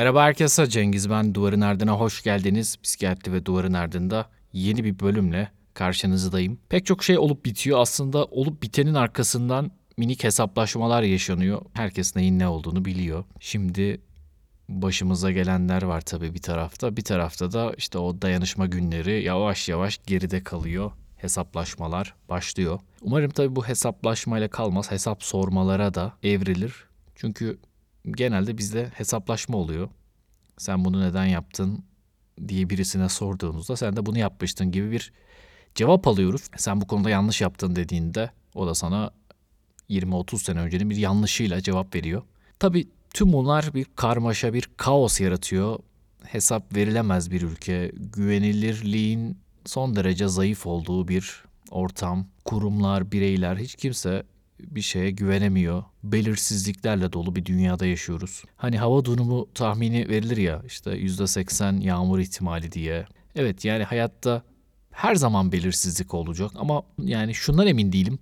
Merhaba herkese Cengiz ben Duvarın Ardına hoş geldiniz. Psikiyatri ve Duvarın Ardında yeni bir bölümle karşınızdayım. Pek çok şey olup bitiyor aslında olup bitenin arkasından minik hesaplaşmalar yaşanıyor. Herkes neyin ne olduğunu biliyor. Şimdi başımıza gelenler var tabii bir tarafta. Bir tarafta da işte o dayanışma günleri yavaş yavaş geride kalıyor. Hesaplaşmalar başlıyor. Umarım tabii bu hesaplaşmayla kalmaz. Hesap sormalara da evrilir. Çünkü genelde bizde hesaplaşma oluyor. Sen bunu neden yaptın diye birisine sorduğunuzda sen de bunu yapmıştın gibi bir cevap alıyoruz. Sen bu konuda yanlış yaptın dediğinde o da sana 20-30 sene öncenin bir yanlışıyla cevap veriyor. Tabii tüm bunlar bir karmaşa, bir kaos yaratıyor. Hesap verilemez bir ülke, güvenilirliğin son derece zayıf olduğu bir ortam, kurumlar, bireyler hiç kimse bir şeye güvenemiyor. Belirsizliklerle dolu bir dünyada yaşıyoruz. Hani hava durumu tahmini verilir ya işte %80 yağmur ihtimali diye. Evet yani hayatta her zaman belirsizlik olacak ama yani şundan emin değilim.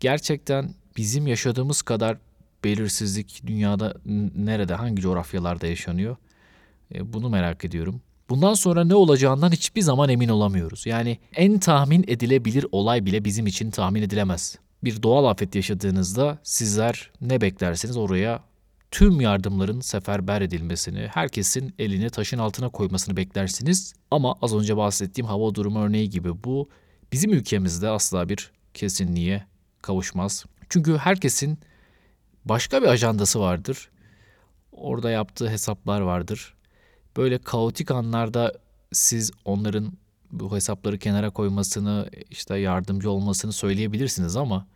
Gerçekten bizim yaşadığımız kadar belirsizlik dünyada nerede, hangi coğrafyalarda yaşanıyor? E, bunu merak ediyorum. Bundan sonra ne olacağından hiçbir zaman emin olamıyoruz. Yani en tahmin edilebilir olay bile bizim için tahmin edilemez bir doğal afet yaşadığınızda sizler ne beklersiniz oraya tüm yardımların seferber edilmesini, herkesin elini taşın altına koymasını beklersiniz. Ama az önce bahsettiğim hava durumu örneği gibi bu bizim ülkemizde asla bir kesinliğe kavuşmaz. Çünkü herkesin başka bir ajandası vardır. Orada yaptığı hesaplar vardır. Böyle kaotik anlarda siz onların bu hesapları kenara koymasını, işte yardımcı olmasını söyleyebilirsiniz ama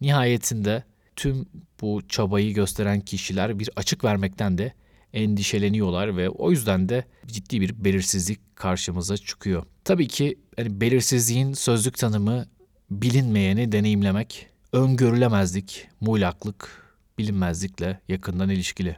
nihayetinde tüm bu çabayı gösteren kişiler bir açık vermekten de endişeleniyorlar ve o yüzden de ciddi bir belirsizlik karşımıza çıkıyor. Tabii ki hani belirsizliğin sözlük tanımı bilinmeyeni deneyimlemek, öngörülemezlik, muğlaklık, bilinmezlikle yakından ilişkili.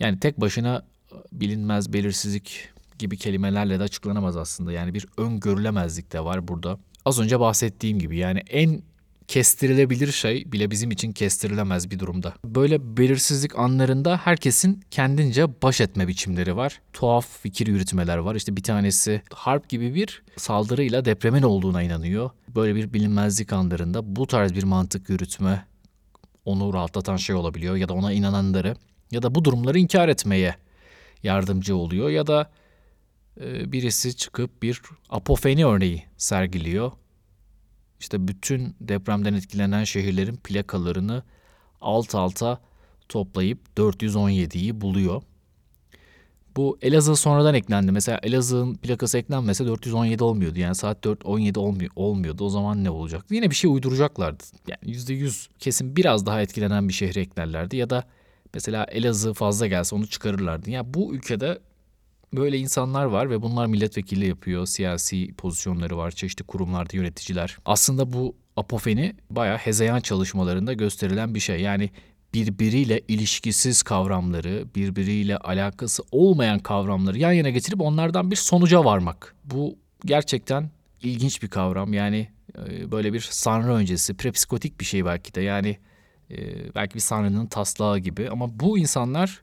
Yani tek başına bilinmez belirsizlik gibi kelimelerle de açıklanamaz aslında. Yani bir öngörülemezlik de var burada. Az önce bahsettiğim gibi yani en kestirilebilir şey bile bizim için kestirilemez bir durumda. Böyle belirsizlik anlarında herkesin kendince baş etme biçimleri var. Tuhaf fikir yürütmeler var. İşte bir tanesi harp gibi bir saldırıyla depremin olduğuna inanıyor. Böyle bir bilinmezlik anlarında bu tarz bir mantık yürütme onu rahatlatan şey olabiliyor ya da ona inananları ya da bu durumları inkar etmeye yardımcı oluyor ya da birisi çıkıp bir apofeni örneği sergiliyor. İşte bütün depremden etkilenen şehirlerin plakalarını alt alta toplayıp 417'yi buluyor. Bu Elazığ sonradan eklendi. Mesela Elazığ'ın plakası eklenmese 417 olmuyordu. Yani saat 417 olmuyor, olmuyordu. O zaman ne olacaktı? Yine bir şey uyduracaklardı. Yani %100 kesin biraz daha etkilenen bir şehre eklerlerdi. Ya da mesela Elazığ fazla gelse onu çıkarırlardı. Ya yani bu ülkede Böyle insanlar var ve bunlar milletvekili yapıyor, siyasi pozisyonları var, çeşitli kurumlarda yöneticiler. Aslında bu apofeni bayağı hezeyan çalışmalarında gösterilen bir şey. Yani birbiriyle ilişkisiz kavramları, birbiriyle alakası olmayan kavramları yan yana getirip onlardan bir sonuca varmak. Bu gerçekten ilginç bir kavram. Yani e, böyle bir sanrı öncesi, prepsikotik bir şey belki de. Yani e, belki bir sanrının taslağı gibi ama bu insanlar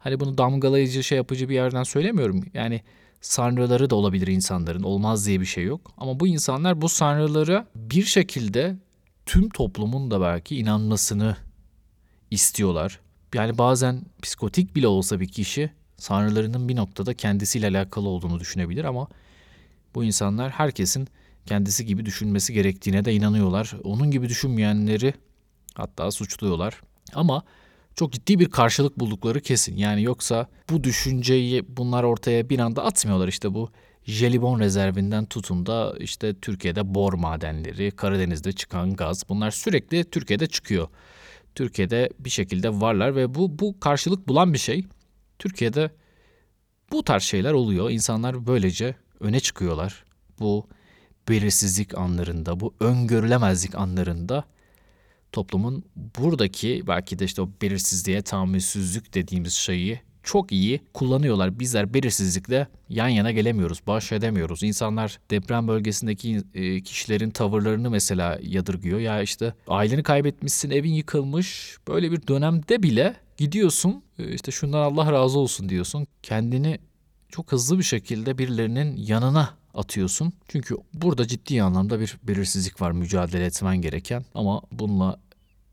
Hani bunu damgalayıcı şey yapıcı bir yerden söylemiyorum. Yani sanrıları da olabilir insanların. Olmaz diye bir şey yok. Ama bu insanlar bu sanrıları bir şekilde tüm toplumun da belki inanmasını istiyorlar. Yani bazen psikotik bile olsa bir kişi sanrılarının bir noktada kendisiyle alakalı olduğunu düşünebilir ama bu insanlar herkesin kendisi gibi düşünmesi gerektiğine de inanıyorlar. Onun gibi düşünmeyenleri hatta suçluyorlar. Ama çok ciddi bir karşılık buldukları kesin. Yani yoksa bu düşünceyi bunlar ortaya bir anda atmıyorlar işte bu jelibon rezervinden tutun da işte Türkiye'de bor madenleri, Karadeniz'de çıkan gaz bunlar sürekli Türkiye'de çıkıyor. Türkiye'de bir şekilde varlar ve bu bu karşılık bulan bir şey. Türkiye'de bu tarz şeyler oluyor. İnsanlar böylece öne çıkıyorlar. Bu belirsizlik anlarında, bu öngörülemezlik anlarında toplumun buradaki belki de işte o belirsizliğe tahammülsüzlük dediğimiz şeyi çok iyi kullanıyorlar. Bizler belirsizlikle yan yana gelemiyoruz, baş edemiyoruz. İnsanlar deprem bölgesindeki e, kişilerin tavırlarını mesela yadırgıyor. Ya işte aileni kaybetmişsin, evin yıkılmış. Böyle bir dönemde bile gidiyorsun e, işte şundan Allah razı olsun diyorsun. Kendini çok hızlı bir şekilde birilerinin yanına atıyorsun. Çünkü burada ciddi anlamda bir belirsizlik var mücadele etmen gereken ama bununla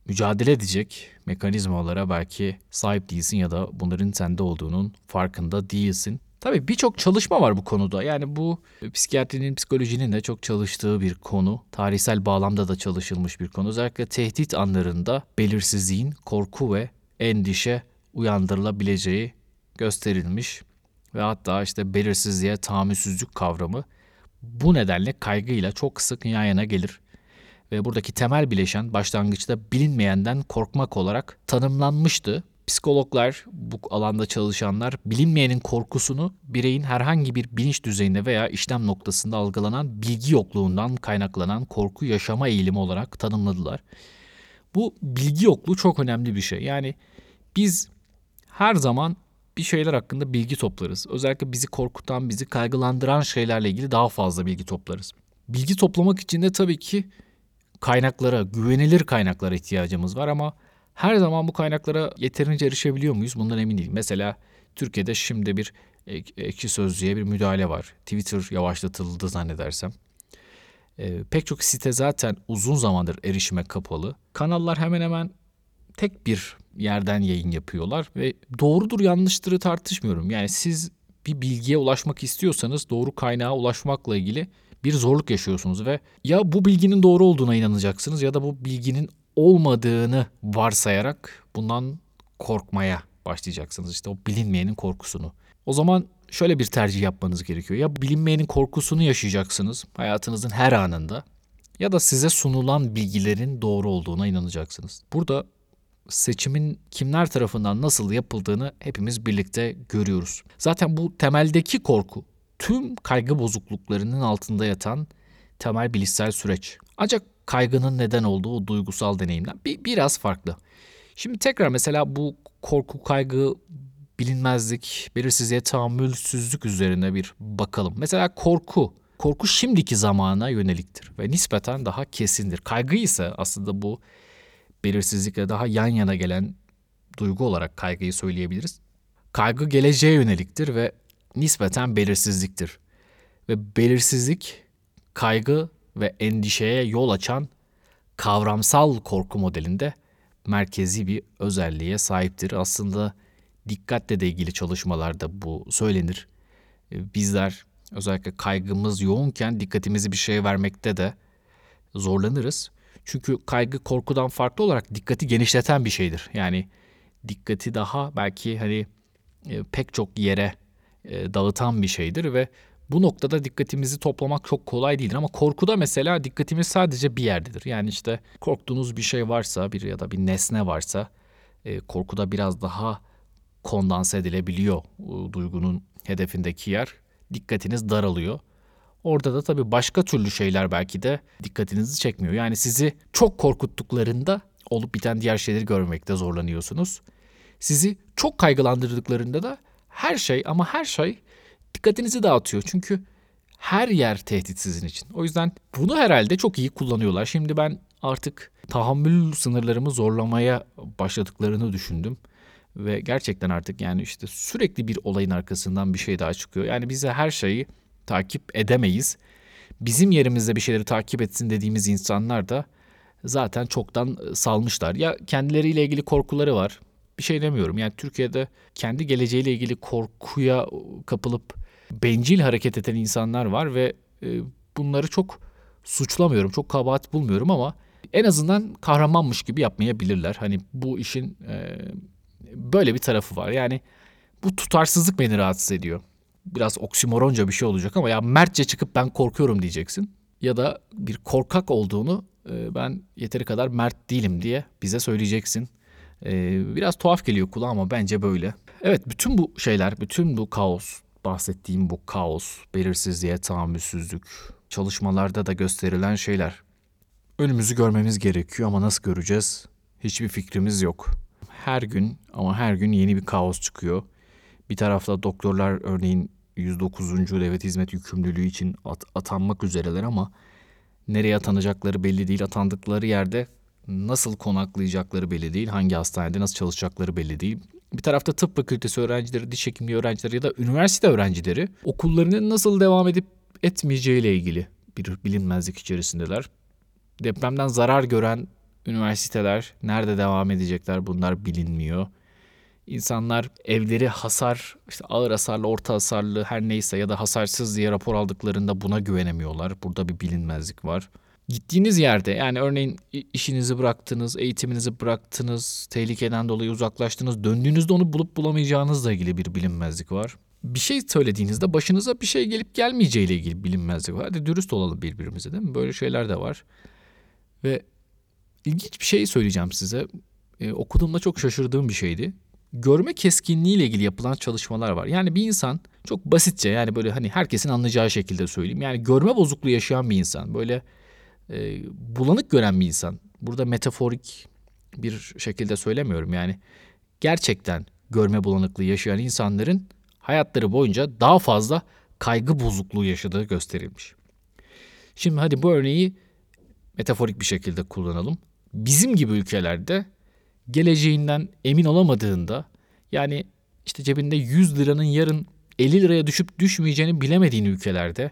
mücadele edecek mekanizmalara belki sahip değilsin ya da bunların sende olduğunun farkında değilsin. Tabii birçok çalışma var bu konuda. Yani bu psikiyatrinin, psikolojinin de çok çalıştığı bir konu. Tarihsel bağlamda da çalışılmış bir konu. Özellikle tehdit anlarında belirsizliğin korku ve endişe uyandırılabileceği gösterilmiş. Ve hatta işte belirsizliğe tahammülsüzlük kavramı bu nedenle kaygıyla çok sık yan yana gelir ve buradaki temel bileşen başlangıçta bilinmeyenden korkmak olarak tanımlanmıştı. Psikologlar, bu alanda çalışanlar bilinmeyenin korkusunu bireyin herhangi bir bilinç düzeyinde veya işlem noktasında algılanan bilgi yokluğundan kaynaklanan korku yaşama eğilimi olarak tanımladılar. Bu bilgi yokluğu çok önemli bir şey. Yani biz her zaman bir şeyler hakkında bilgi toplarız. Özellikle bizi korkutan, bizi kaygılandıran şeylerle ilgili daha fazla bilgi toplarız. Bilgi toplamak için de tabii ki kaynaklara, güvenilir kaynaklara ihtiyacımız var ama her zaman bu kaynaklara yeterince erişebiliyor muyuz? Bundan emin değilim. Mesela Türkiye'de şimdi bir ekşi sözlüğe bir müdahale var. Twitter yavaşlatıldı zannedersem. E, pek çok site zaten uzun zamandır erişime kapalı. Kanallar hemen hemen tek bir yerden yayın yapıyorlar ve doğrudur yanlıştırı tartışmıyorum. Yani siz bir bilgiye ulaşmak istiyorsanız doğru kaynağa ulaşmakla ilgili bir zorluk yaşıyorsunuz ve ya bu bilginin doğru olduğuna inanacaksınız ya da bu bilginin olmadığını varsayarak bundan korkmaya başlayacaksınız. İşte o bilinmeyenin korkusunu. O zaman şöyle bir tercih yapmanız gerekiyor. Ya bilinmeyenin korkusunu yaşayacaksınız hayatınızın her anında ya da size sunulan bilgilerin doğru olduğuna inanacaksınız. Burada seçimin kimler tarafından nasıl yapıldığını hepimiz birlikte görüyoruz. Zaten bu temeldeki korku tüm kaygı bozukluklarının altında yatan temel bilişsel süreç. Ancak kaygının neden olduğu o duygusal deneyimden bir, biraz farklı. Şimdi tekrar mesela bu korku, kaygı, bilinmezlik, belirsizliğe tahammülsüzlük üzerine bir bakalım. Mesela korku. Korku şimdiki zamana yöneliktir ve nispeten daha kesindir. Kaygı ise aslında bu belirsizlikle daha yan yana gelen duygu olarak kaygıyı söyleyebiliriz. Kaygı geleceğe yöneliktir ve nispeten belirsizliktir. Ve belirsizlik kaygı ve endişeye yol açan kavramsal korku modelinde merkezi bir özelliğe sahiptir. Aslında dikkatle de ilgili çalışmalarda bu söylenir. Ee, bizler özellikle kaygımız yoğunken dikkatimizi bir şeye vermekte de zorlanırız. Çünkü kaygı korkudan farklı olarak dikkati genişleten bir şeydir. Yani dikkati daha belki hani e, pek çok yere e, dağıtan bir şeydir ve bu noktada dikkatimizi toplamak çok kolay değildir ama korkuda mesela dikkatimiz sadece bir yerdedir. Yani işte korktuğunuz bir şey varsa bir ya da bir nesne varsa e, korkuda biraz daha kondanse edilebiliyor duygunun hedefindeki yer. Dikkatiniz daralıyor. Orada da tabii başka türlü şeyler belki de dikkatinizi çekmiyor. Yani sizi çok korkuttuklarında olup biten diğer şeyleri görmekte zorlanıyorsunuz. Sizi çok kaygılandırdıklarında da her şey ama her şey dikkatinizi dağıtıyor. Çünkü her yer tehdit sizin için. O yüzden bunu herhalde çok iyi kullanıyorlar. Şimdi ben artık tahammül sınırlarımı zorlamaya başladıklarını düşündüm. Ve gerçekten artık yani işte sürekli bir olayın arkasından bir şey daha çıkıyor. Yani bize her şeyi takip edemeyiz. Bizim yerimizde bir şeyleri takip etsin dediğimiz insanlar da zaten çoktan salmışlar. Ya kendileriyle ilgili korkuları var bir şey demiyorum. Yani Türkiye'de kendi geleceğiyle ilgili korkuya kapılıp bencil hareket eden insanlar var ve e, bunları çok suçlamıyorum, çok kabahat bulmuyorum ama en azından kahramanmış gibi yapmayabilirler. Hani bu işin e, böyle bir tarafı var. Yani bu tutarsızlık beni rahatsız ediyor. Biraz oksimoronca bir şey olacak ama ya mertçe çıkıp ben korkuyorum diyeceksin. Ya da bir korkak olduğunu e, ben yeteri kadar mert değilim diye bize söyleyeceksin. Ee, biraz tuhaf geliyor kulağa ama bence böyle. Evet bütün bu şeyler, bütün bu kaos, bahsettiğim bu kaos, belirsizliğe tahammülsüzlük, çalışmalarda da gösterilen şeyler. Önümüzü görmemiz gerekiyor ama nasıl göreceğiz? Hiçbir fikrimiz yok. Her gün ama her gün yeni bir kaos çıkıyor. Bir tarafta doktorlar örneğin 109. devlet hizmet yükümlülüğü için at- atanmak üzereler ama nereye atanacakları belli değil. Atandıkları yerde nasıl konaklayacakları belli değil. Hangi hastanede nasıl çalışacakları belli değil. Bir tarafta tıp fakültesi öğrencileri, diş hekimliği öğrencileri ya da üniversite öğrencileri okullarının nasıl devam edip etmeyeceğiyle ilgili bir bilinmezlik içerisindeler. Depremden zarar gören üniversiteler nerede devam edecekler bunlar bilinmiyor. İnsanlar evleri hasar, işte ağır hasarlı, orta hasarlı her neyse ya da hasarsız diye rapor aldıklarında buna güvenemiyorlar. Burada bir bilinmezlik var. Gittiğiniz yerde yani örneğin işinizi bıraktınız, eğitiminizi bıraktınız, tehlikeden dolayı uzaklaştınız, döndüğünüzde onu bulup bulamayacağınızla ilgili bir bilinmezlik var. Bir şey söylediğinizde başınıza bir şey gelip gelmeyeceğiyle ilgili bilinmezlik var. Hadi dürüst olalım birbirimize değil mi? Böyle şeyler de var. Ve ilginç bir şey söyleyeceğim size. Ee, okuduğumda çok şaşırdığım bir şeydi görme keskinliği ile ilgili yapılan çalışmalar var. Yani bir insan çok basitçe yani böyle hani herkesin anlayacağı şekilde söyleyeyim. Yani görme bozukluğu yaşayan bir insan böyle e, bulanık gören bir insan. Burada metaforik bir şekilde söylemiyorum yani. Gerçekten görme bulanıklığı yaşayan insanların hayatları boyunca daha fazla kaygı bozukluğu yaşadığı gösterilmiş. Şimdi hadi bu örneği metaforik bir şekilde kullanalım. Bizim gibi ülkelerde geleceğinden emin olamadığında yani işte cebinde 100 liranın yarın 50 liraya düşüp düşmeyeceğini bilemediğin ülkelerde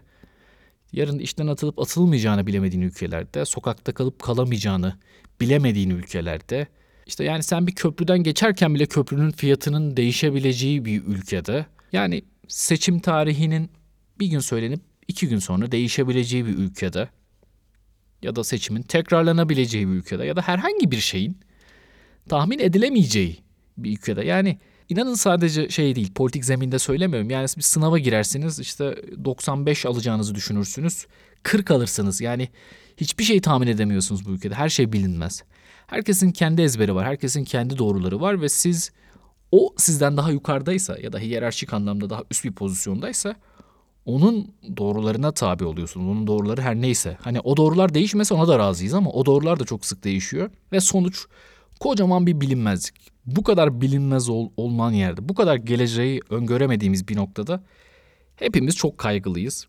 yarın işten atılıp atılmayacağını bilemediğin ülkelerde sokakta kalıp kalamayacağını bilemediğin ülkelerde işte yani sen bir köprüden geçerken bile köprünün fiyatının değişebileceği bir ülkede yani seçim tarihinin bir gün söylenip iki gün sonra değişebileceği bir ülkede ya da seçimin tekrarlanabileceği bir ülkede ya da herhangi bir şeyin tahmin edilemeyeceği bir ülkede. Yani inanın sadece şey değil politik zeminde söylemiyorum. Yani bir sınava girersiniz işte 95 alacağınızı düşünürsünüz. 40 alırsınız. Yani hiçbir şey tahmin edemiyorsunuz bu ülkede. Her şey bilinmez. Herkesin kendi ezberi var. Herkesin kendi doğruları var ve siz o sizden daha yukarıdaysa ya da hiyerarşik anlamda daha üst bir pozisyondaysa onun doğrularına tabi oluyorsunuz. Onun doğruları her neyse. Hani o doğrular değişmese ona da razıyız ama o doğrular da çok sık değişiyor. Ve sonuç Kocaman bir bilinmezlik. Bu kadar bilinmez ol, olunan yerde, bu kadar geleceği öngöremediğimiz bir noktada hepimiz çok kaygılıyız.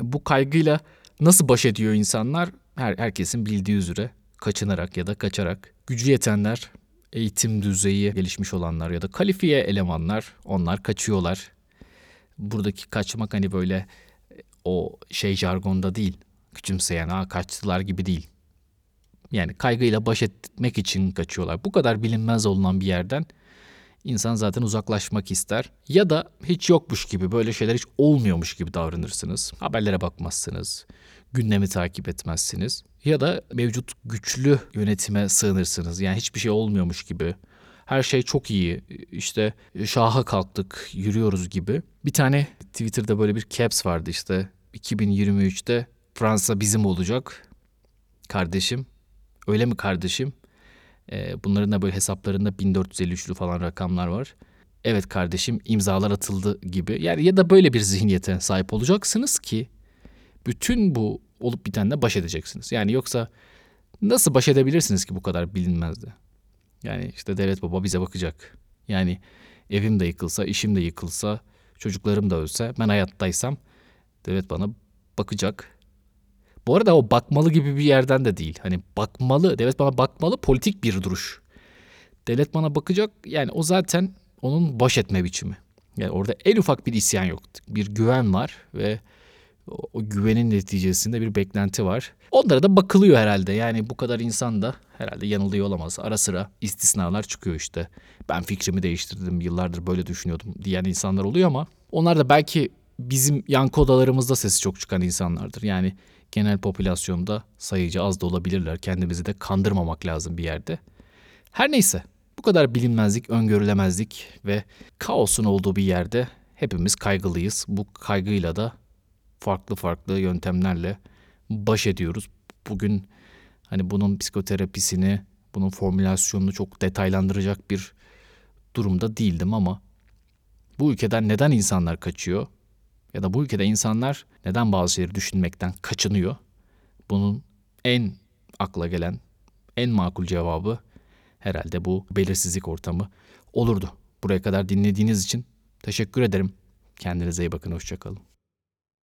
Bu kaygıyla nasıl baş ediyor insanlar? Her, herkesin bildiği üzere kaçınarak ya da kaçarak. Gücü yetenler, eğitim düzeyi gelişmiş olanlar ya da kalifiye elemanlar onlar kaçıyorlar. Buradaki kaçmak hani böyle o şey jargonda değil. Küçümseyen ha kaçtılar gibi değil. Yani kaygıyla baş etmek için kaçıyorlar. Bu kadar bilinmez olunan bir yerden insan zaten uzaklaşmak ister. Ya da hiç yokmuş gibi böyle şeyler hiç olmuyormuş gibi davranırsınız. Haberlere bakmazsınız. Gündemi takip etmezsiniz. Ya da mevcut güçlü yönetime sığınırsınız. Yani hiçbir şey olmuyormuş gibi. Her şey çok iyi. İşte şaha kalktık, yürüyoruz gibi. Bir tane Twitter'da böyle bir caps vardı işte. 2023'te Fransa bizim olacak. Kardeşim Öyle mi kardeşim? Ee, bunların da böyle hesaplarında 1453'lü falan rakamlar var. Evet kardeşim imzalar atıldı gibi. Yani ya da böyle bir zihniyete sahip olacaksınız ki bütün bu olup bitenle baş edeceksiniz. Yani yoksa nasıl baş edebilirsiniz ki bu kadar bilinmezdi? Yani işte devlet baba bize bakacak. Yani evim de yıkılsa, işim de yıkılsa, çocuklarım da ölse, ben hayattaysam devlet bana bakacak bu arada o bakmalı gibi bir yerden de değil. Hani bakmalı, devlet bana bakmalı politik bir duruş. Devlet bana bakacak yani o zaten onun baş etme biçimi. Yani orada en ufak bir isyan yok. Bir güven var ve o, güvenin neticesinde bir beklenti var. Onlara da bakılıyor herhalde. Yani bu kadar insan da herhalde yanılıyor olamaz. Ara sıra istisnalar çıkıyor işte. Ben fikrimi değiştirdim, yıllardır böyle düşünüyordum diyen insanlar oluyor ama onlar da belki bizim yankı odalarımızda sesi çok çıkan insanlardır. Yani genel popülasyonda sayıcı az da olabilirler. Kendimizi de kandırmamak lazım bir yerde. Her neyse bu kadar bilinmezlik, öngörülemezlik ve kaosun olduğu bir yerde hepimiz kaygılıyız. Bu kaygıyla da farklı farklı yöntemlerle baş ediyoruz. Bugün hani bunun psikoterapisini, bunun formülasyonunu çok detaylandıracak bir durumda değildim ama bu ülkeden neden insanlar kaçıyor? Ya da bu ülkede insanlar neden bazı şeyleri düşünmekten kaçınıyor? Bunun en akla gelen, en makul cevabı herhalde bu belirsizlik ortamı olurdu. Buraya kadar dinlediğiniz için teşekkür ederim. Kendinize iyi bakın. Hoşçakalın.